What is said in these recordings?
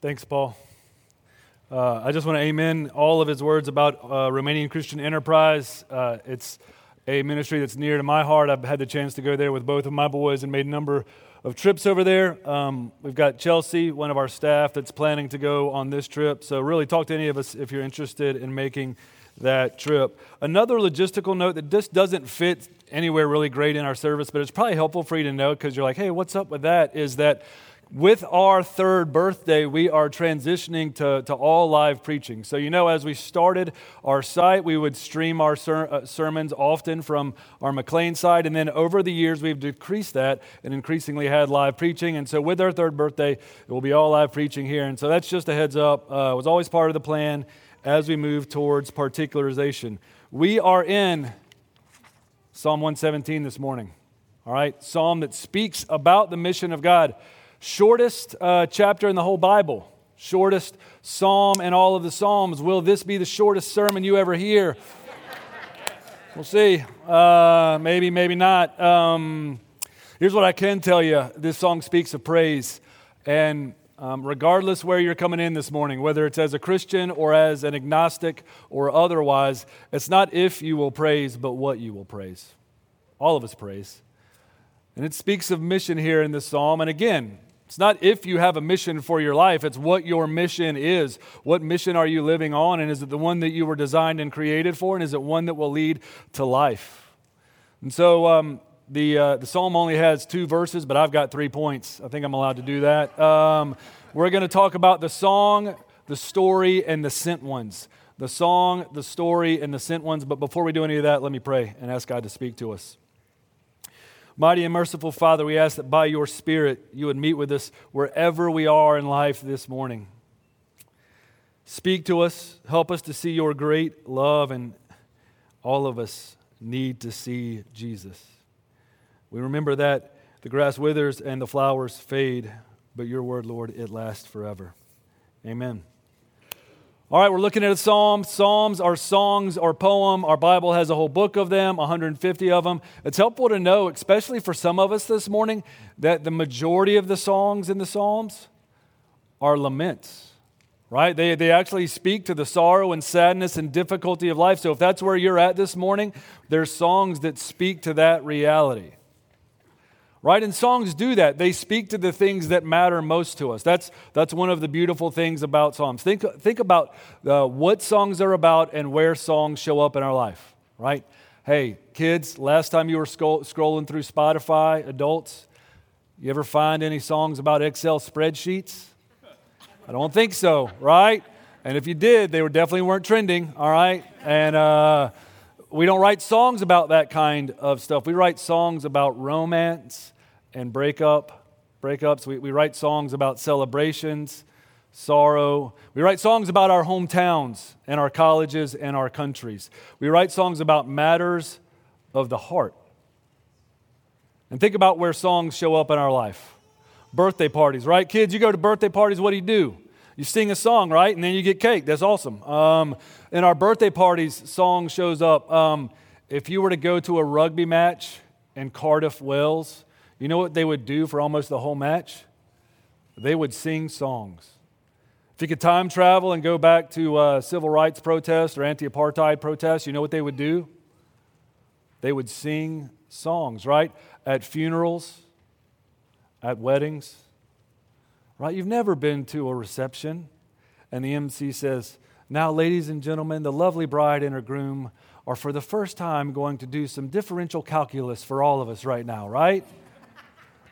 Thanks, Paul. Uh, I just want to amen all of his words about uh, Romanian Christian Enterprise. Uh, it's a ministry that's near to my heart. I've had the chance to go there with both of my boys and made a number of trips over there. Um, we've got Chelsea, one of our staff, that's planning to go on this trip. So, really, talk to any of us if you're interested in making that trip. Another logistical note that just doesn't fit anywhere really great in our service, but it's probably helpful for you to know because you're like, hey, what's up with that? Is that with our third birthday, we are transitioning to, to all live preaching. So, you know, as we started our site, we would stream our ser- uh, sermons often from our McLean side. And then over the years, we've decreased that and increasingly had live preaching. And so, with our third birthday, it will be all live preaching here. And so, that's just a heads up. Uh, it was always part of the plan as we move towards particularization. We are in Psalm 117 this morning. All right, Psalm that speaks about the mission of God. Shortest uh, chapter in the whole Bible, shortest psalm in all of the Psalms. Will this be the shortest sermon you ever hear? We'll see. Uh, maybe, maybe not. Um, here's what I can tell you this song speaks of praise. And um, regardless where you're coming in this morning, whether it's as a Christian or as an agnostic or otherwise, it's not if you will praise, but what you will praise. All of us praise. And it speaks of mission here in this psalm. And again, it's not if you have a mission for your life, it's what your mission is. What mission are you living on? And is it the one that you were designed and created for? And is it one that will lead to life? And so um, the, uh, the psalm only has two verses, but I've got three points. I think I'm allowed to do that. Um, we're going to talk about the song, the story, and the sent ones. The song, the story, and the sent ones. But before we do any of that, let me pray and ask God to speak to us. Mighty and merciful Father, we ask that by your Spirit you would meet with us wherever we are in life this morning. Speak to us, help us to see your great love, and all of us need to see Jesus. We remember that the grass withers and the flowers fade, but your word, Lord, it lasts forever. Amen. All right, we're looking at a psalm. Psalms are songs or poem. Our Bible has a whole book of them, 150 of them. It's helpful to know, especially for some of us this morning, that the majority of the songs in the Psalms are laments, right? They, they actually speak to the sorrow and sadness and difficulty of life. So if that's where you're at this morning, there's songs that speak to that reality right? And songs do that. They speak to the things that matter most to us. That's, that's one of the beautiful things about Psalms. Think, think about uh, what songs are about and where songs show up in our life, right? Hey, kids, last time you were scroll, scrolling through Spotify, adults, you ever find any songs about Excel spreadsheets? I don't think so, right? And if you did, they were definitely weren't trending, all right? And, uh, we don't write songs about that kind of stuff. We write songs about romance and breakup, breakups. We, we write songs about celebrations, sorrow. We write songs about our hometowns and our colleges and our countries. We write songs about matters of the heart. And think about where songs show up in our life. Birthday parties, right? Kids, you go to birthday parties, what do you do? You sing a song, right? And then you get cake. That's awesome. Um, in our birthday parties, song shows up. Um, if you were to go to a rugby match in Cardiff, Wales, you know what they would do for almost the whole match? They would sing songs. If you could time travel and go back to uh, civil rights protests or anti apartheid protests, you know what they would do? They would sing songs, right? At funerals, at weddings right? You've never been to a reception and the MC says, Now, ladies and gentlemen, the lovely bride and her groom are for the first time going to do some differential calculus for all of us right now, right?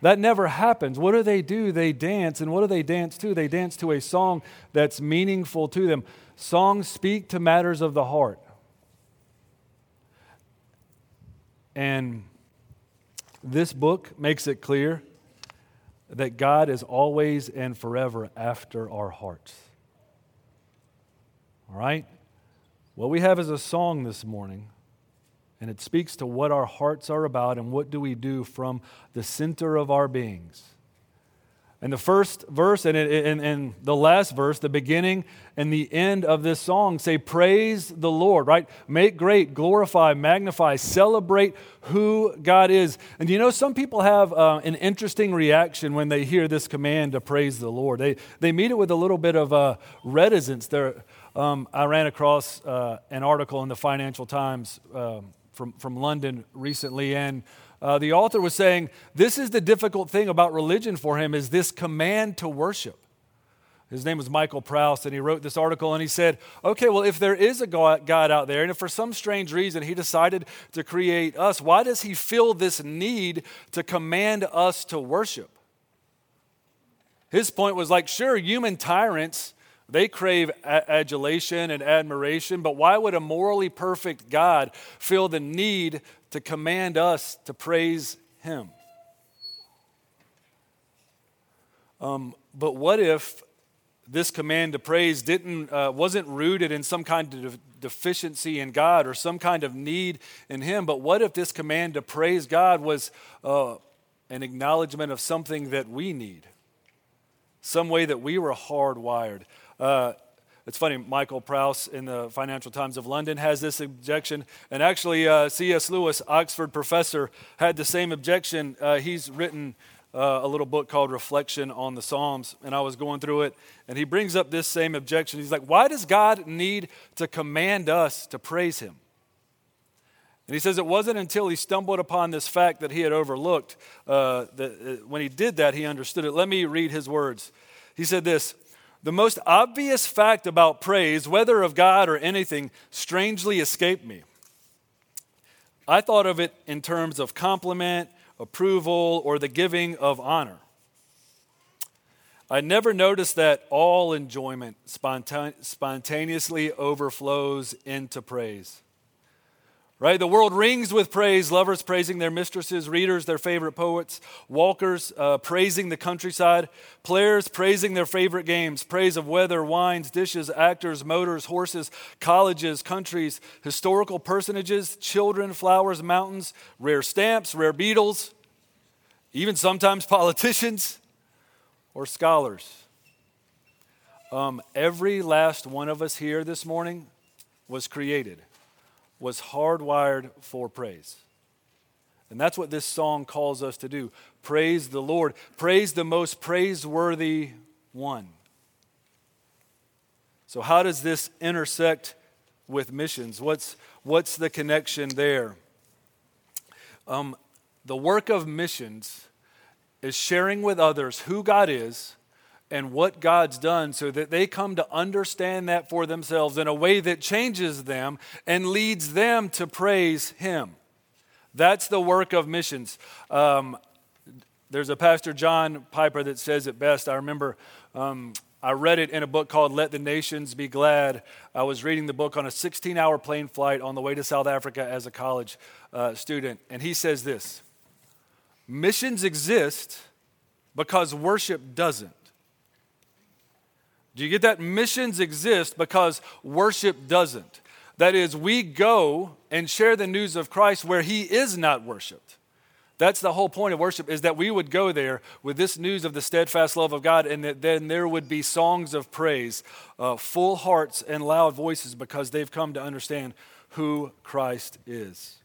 that never happens. What do they do? They dance. And what do they dance to? They dance to a song that's meaningful to them. Songs speak to matters of the heart. And this book makes it clear that God is always and forever after our hearts. All right? What we have is a song this morning, and it speaks to what our hearts are about and what do we do from the center of our beings. And the first verse and, and, and the last verse, the beginning and the end of this song say, Praise the Lord, right? Make great, glorify, magnify, celebrate who God is. And you know, some people have uh, an interesting reaction when they hear this command to praise the Lord. They, they meet it with a little bit of uh, reticence. There, um, I ran across uh, an article in the Financial Times um, from, from London recently, and uh, the author was saying this is the difficult thing about religion for him is this command to worship. His name was michael prowse and he wrote this article and he said okay well if there is a god out there and if for some strange reason he decided to create us why does he feel this need to command us to worship? His point was like sure human tyrants they crave adulation and admiration, but why would a morally perfect God feel the need to command us to praise Him? Um, but what if this command to praise didn't, uh, wasn't rooted in some kind of deficiency in God or some kind of need in Him? But what if this command to praise God was uh, an acknowledgement of something that we need? Some way that we were hardwired. Uh, it's funny, Michael Prowse in the Financial Times of London has this objection. And actually, uh, C.S. Lewis, Oxford professor, had the same objection. Uh, he's written uh, a little book called Reflection on the Psalms, and I was going through it, and he brings up this same objection. He's like, Why does God need to command us to praise him? And he says it wasn't until he stumbled upon this fact that he had overlooked uh, that uh, when he did that, he understood it. Let me read his words. He said this the most obvious fact about praise, whether of God or anything, strangely escaped me. I thought of it in terms of compliment, approval, or the giving of honor. I never noticed that all enjoyment spontaneously overflows into praise. Right? The world rings with praise, lovers praising their mistresses, readers their favorite poets, walkers uh, praising the countryside, players praising their favorite games, praise of weather, wines, dishes, actors, motors, horses, colleges, countries, historical personages, children, flowers, mountains, rare stamps, rare beetles, even sometimes politicians or scholars. Um, every last one of us here this morning was created was hardwired for praise. And that's what this song calls us to do. Praise the Lord. Praise the most praiseworthy one. So, how does this intersect with missions? What's, what's the connection there? Um, the work of missions is sharing with others who God is and what God's done so that they come to understand that for themselves in a way that changes them and leads them to praise Him. That's the work of missions. Um, there's a pastor, John Piper, that says it best. I remember um, I read it in a book called Let the Nations Be Glad. I was reading the book on a 16 hour plane flight on the way to South Africa as a college uh, student. And he says this Missions exist because worship doesn't. Do you get that? Missions exist because worship doesn't. That is, we go and share the news of Christ where he is not worshiped. That's the whole point of worship is that we would go there with this news of the steadfast love of God, and that then there would be songs of praise, uh, full hearts and loud voices because they've come to understand who Christ is.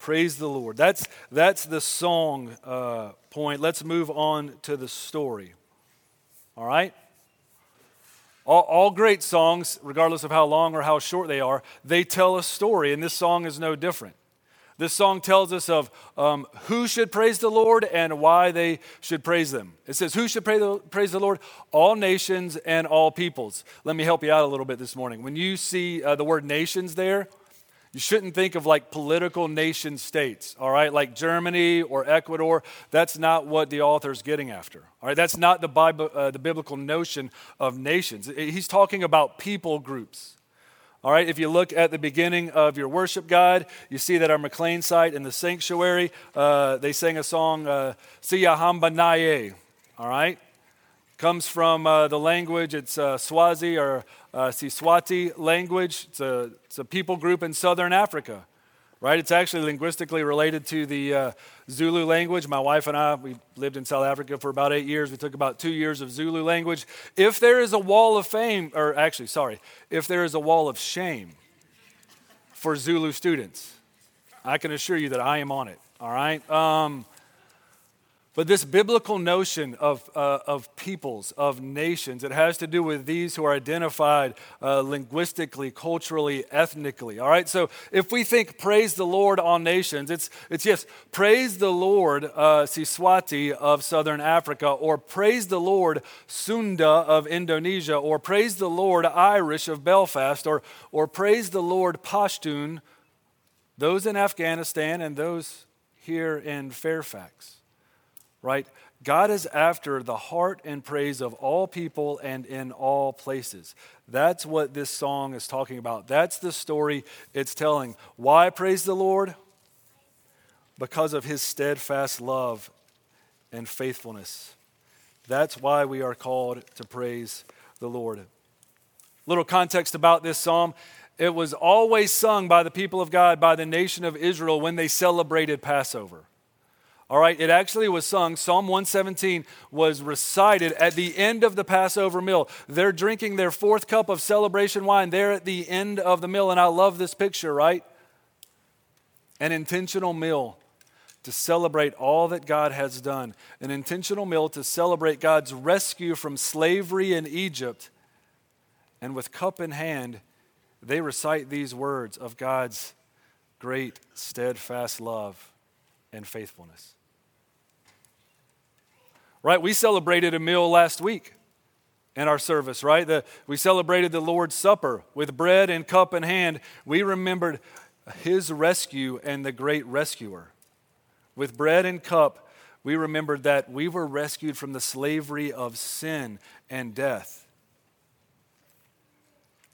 Praise the Lord. That's, that's the song uh, point. Let's move on to the story. All right? All, all, great songs, regardless of how long or how short they are, they tell a story, and this song is no different. This song tells us of um, who should praise the Lord and why they should praise them. It says, Who should praise the, praise the Lord? All nations and all peoples. Let me help you out a little bit this morning. When you see uh, the word nations there, you shouldn't think of like political nation states, all right, like Germany or Ecuador. That's not what the author's getting after, all right? That's not the, Bible, uh, the biblical notion of nations. He's talking about people groups. All right, if you look at the beginning of your worship guide, you see that our McLean site in the sanctuary, uh, they sang a song, uh, Siyahamba Naye. All right, comes from uh, the language, it's uh, Swazi or uh, Siswati language. It's a, it's a people group in southern Africa, right? It's actually linguistically related to the uh, Zulu language. My wife and I, we lived in South Africa for about eight years. We took about two years of Zulu language. If there is a wall of fame, or actually, sorry, if there is a wall of shame for Zulu students, I can assure you that I am on it, all right? Um, but this biblical notion of, uh, of peoples, of nations, it has to do with these who are identified uh, linguistically, culturally, ethnically. All right, so if we think praise the Lord on nations, it's, it's yes, praise the Lord uh, Siswati of southern Africa, or praise the Lord Sunda of Indonesia, or praise the Lord Irish of Belfast, or, or praise the Lord Pashtun, those in Afghanistan and those here in Fairfax right? God is after the heart and praise of all people and in all places. That's what this song is talking about. That's the story it's telling. Why praise the Lord? Because of his steadfast love and faithfulness. That's why we are called to praise the Lord. Little context about this psalm it was always sung by the people of God, by the nation of Israel, when they celebrated Passover. All right, it actually was sung. Psalm 117 was recited at the end of the Passover meal. They're drinking their fourth cup of celebration wine. They're at the end of the meal. And I love this picture, right? An intentional meal to celebrate all that God has done, an intentional meal to celebrate God's rescue from slavery in Egypt. And with cup in hand, they recite these words of God's great, steadfast love and faithfulness. Right? We celebrated a meal last week in our service, right? The, we celebrated the Lord's Supper with bread and cup in hand. We remembered his rescue and the great rescuer. With bread and cup, we remembered that we were rescued from the slavery of sin and death.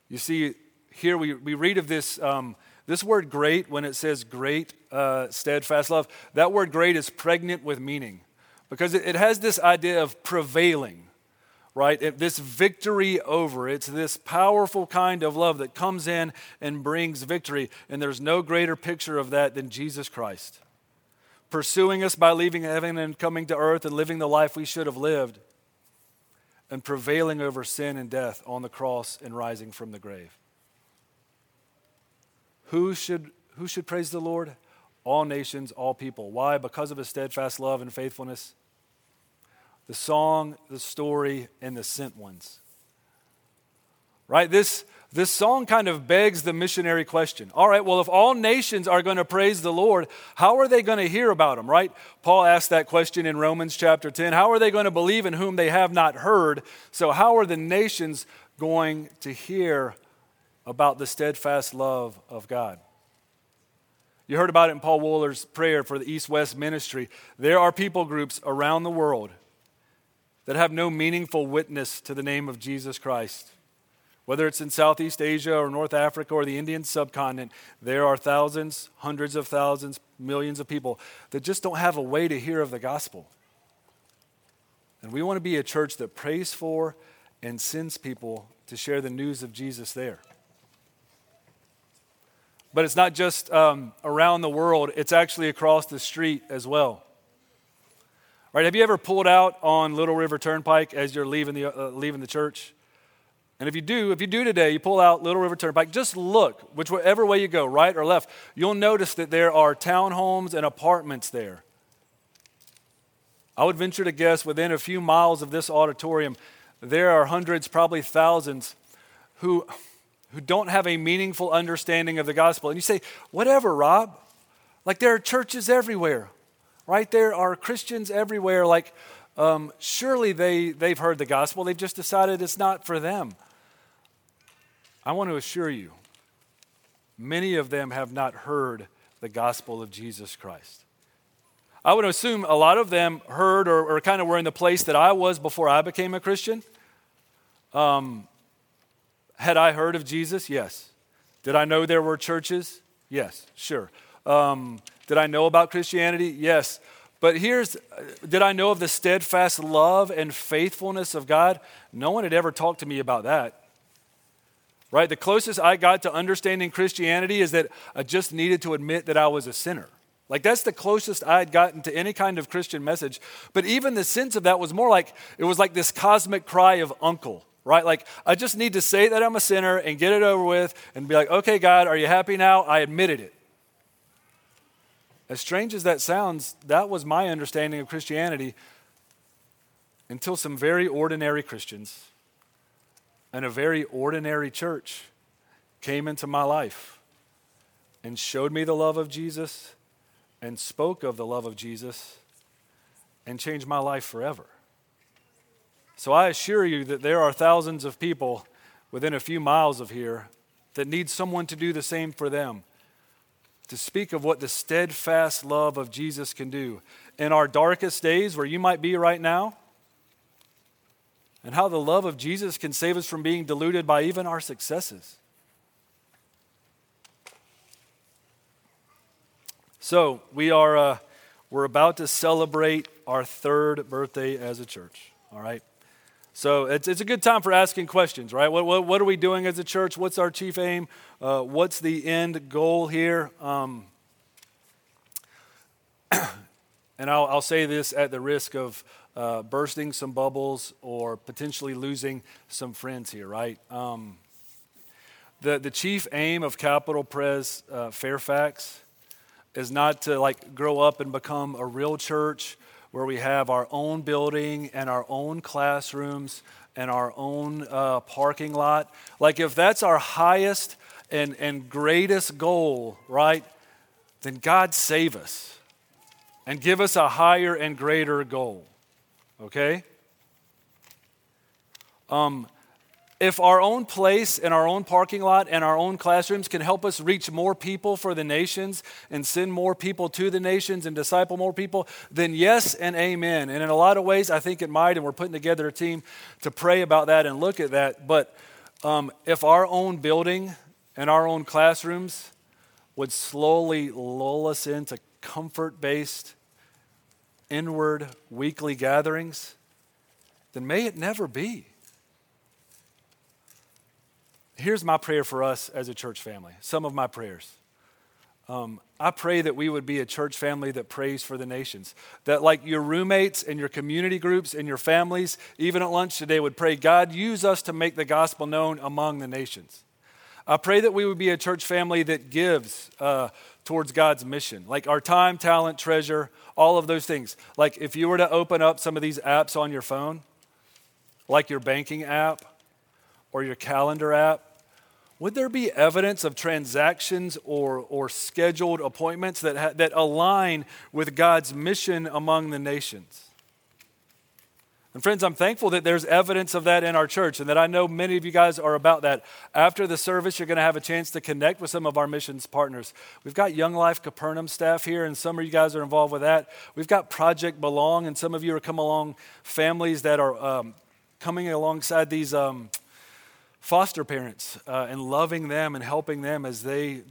You see, here we, we read of this um, this word great, when it says great, uh, steadfast love, that word great is pregnant with meaning because it, has this idea of prevailing, right? This victory over. It's this powerful kind of love that comes in and brings victory. And there's no greater picture of that than Jesus Christ. Pursuing us by leaving heaven and coming to earth and living the life we should have lived, and prevailing over sin and death on the cross and rising from the grave. Who should, who should praise the Lord? All nations, all people. Why? Because of his steadfast love and faithfulness. The song, the story, and the sent ones. Right? This, this song kind of begs the missionary question. All right, well, if all nations are going to praise the Lord, how are they going to hear about him, right? Paul asked that question in Romans chapter 10. How are they going to believe in whom they have not heard? So, how are the nations going to hear about the steadfast love of God. You heard about it in Paul Wooler's prayer for the East West ministry. There are people groups around the world that have no meaningful witness to the name of Jesus Christ. Whether it's in Southeast Asia or North Africa or the Indian subcontinent, there are thousands, hundreds of thousands, millions of people that just don't have a way to hear of the gospel. And we want to be a church that prays for and sends people to share the news of Jesus there. But it's not just um, around the world, it's actually across the street as well. Right? Have you ever pulled out on Little River Turnpike as you're leaving the, uh, leaving the church? And if you do, if you do today, you pull out Little River Turnpike, just look, whichever way you go, right or left, you'll notice that there are townhomes and apartments there. I would venture to guess within a few miles of this auditorium, there are hundreds, probably thousands, who who don't have a meaningful understanding of the gospel. And you say, whatever, Rob. Like there are churches everywhere, right? There are Christians everywhere. Like, um, surely they, they've heard the gospel. They've just decided it's not for them. I want to assure you, many of them have not heard the gospel of Jesus Christ. I would assume a lot of them heard or, or kind of were in the place that I was before I became a Christian. Um, had I heard of Jesus? Yes. Did I know there were churches? Yes, sure. Um, did I know about Christianity? Yes. But here's did I know of the steadfast love and faithfulness of God? No one had ever talked to me about that. right? The closest I got to understanding Christianity is that I just needed to admit that I was a sinner. Like that's the closest I had gotten to any kind of Christian message. But even the sense of that was more like it was like this cosmic cry of uncle, right? Like I just need to say that I'm a sinner and get it over with and be like, okay, God, are you happy now? I admitted it. As strange as that sounds, that was my understanding of Christianity until some very ordinary Christians and a very ordinary church came into my life and showed me the love of Jesus and spoke of the love of Jesus and changed my life forever. So I assure you that there are thousands of people within a few miles of here that need someone to do the same for them to speak of what the steadfast love of Jesus can do in our darkest days, where you might be right now, and how the love of Jesus can save us from being deluded by even our successes. So, we are uh, we're about to celebrate our third birthday as a church, all right? So it's, it's a good time for asking questions, right? What, what, what are we doing as a church? What's our chief aim? Uh, what's the end goal here? Um, and I'll, I'll, say this at the risk of uh, bursting some bubbles or potentially losing some friends here, right? Um, the, the chief aim of Capital Pres uh, Fairfax is not to like grow up and become a real church where we have our own building and our own classrooms and our own uh, parking lot. Like, if that's our highest and, and greatest goal, right, then God save us and give us a higher and greater goal. Okay? Um, if our own place and our own parking lot and our own classrooms can help us reach more people for the nations and send more people to the nations and disciple more people, then yes and amen. And in a lot of ways, I think it might, and we're putting together a team to pray about that and look at that. But um, if our own building and our own classrooms would slowly lull us into comfort based, inward, weekly gatherings, then may it never be here's my prayer for us as a church family, some of my prayers. Um, I pray that we would be a church family that prays for the nations. That, like your roommates and your community groups and your families, even at lunch today, would pray, God, use us to make the gospel known among the nations. I pray that we would be a church family that gives uh, towards God's mission, like our time, talent, treasure, all of those things. Like if you were to open up some of these apps on your phone, like your banking app or your calendar app, would there be evidence of transactions or, or scheduled appointments that, ha- that align with God's mission among the nations? And friends, I'm thankful that there's evidence of that in our church and that I know many of you guys are about that. After the service, you're going to have a chance to connect with some of our missions partners. We've got Young Life Capernaum staff here, and some of you guys are involved with that. We've got Project Belong, and some of you are come along families that are um, coming alongside these. Um, foster parents uh, and loving them and helping them as they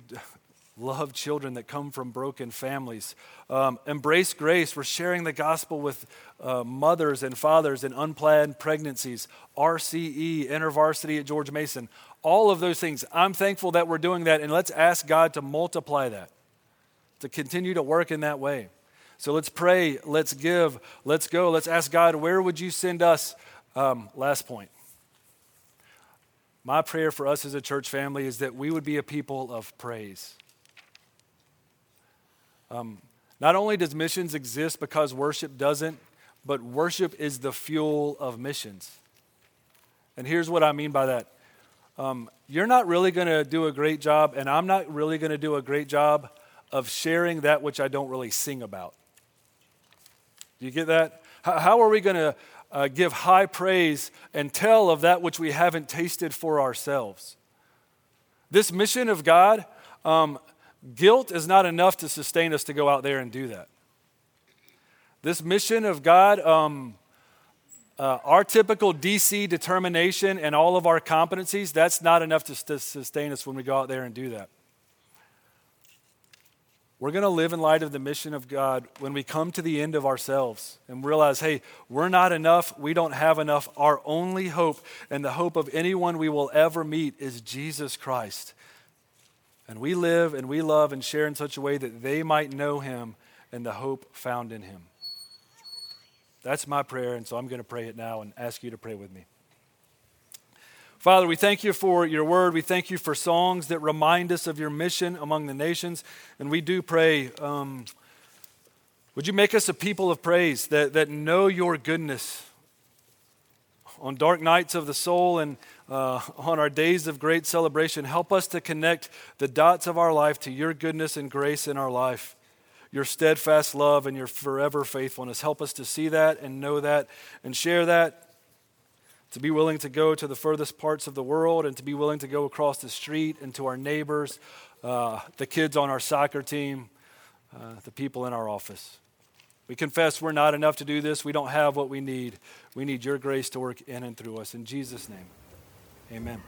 love children that come from broken families. Um, embrace grace. We're sharing the gospel with uh, mothers and fathers in unplanned pregnancies. RCE, InterVarsity at George Mason. All of those things. I'm thankful that we're doing that, and let's ask God to multiply that, to continue to work in that way. So let's pray, let's give, let's go, let's ask God, where would you send us? Um, last point. My prayer for us as a church family is that we would be a people of praise. Um, not only does missions exist because worship doesn't, but worship is the fuel of missions. And here's what I mean by that um, you're not really going to do a great job, and I'm not really going to do a great job of sharing that which I don't really sing about. Do you get that? How, how are we going to uh, give high praise and tell of that which we haven't tasted for ourselves. This mission of God, um, guilt is not enough to sustain us to go out there and do that. This mission of God, um, uh, our typical DC determination and all of our competencies, that's not enough to, to sustain us when we go out there and do that. We're going to live in light of the mission of God when we come to the end of ourselves and realize, hey, we're not enough. We don't have enough. Our only hope and the hope of anyone we will ever meet is Jesus Christ. And we live and we love and share in such a way that they might know him and the hope found in him. That's my prayer, and so I'm going to pray it now and ask you to pray with me. Father, we thank you for your word. We thank you for songs that remind us of your mission among the nations. And we do pray, um, would you make us a people of praise that, that know your goodness on dark nights of the soul and uh, on our days of great celebration? Help us to connect the dots of our life to your goodness and grace in our life your steadfast love and your forever faithfulness. Help us to see that and know that and share that to be willing to go to the furthest parts of the world and to be willing to go across the street and to our neighbors, uh, the kids on our soccer team, uh, the people in our office. We confess we're not enough to do this. We don't have what we need. We need your grace to work in and through us. In Jesus' name, amen.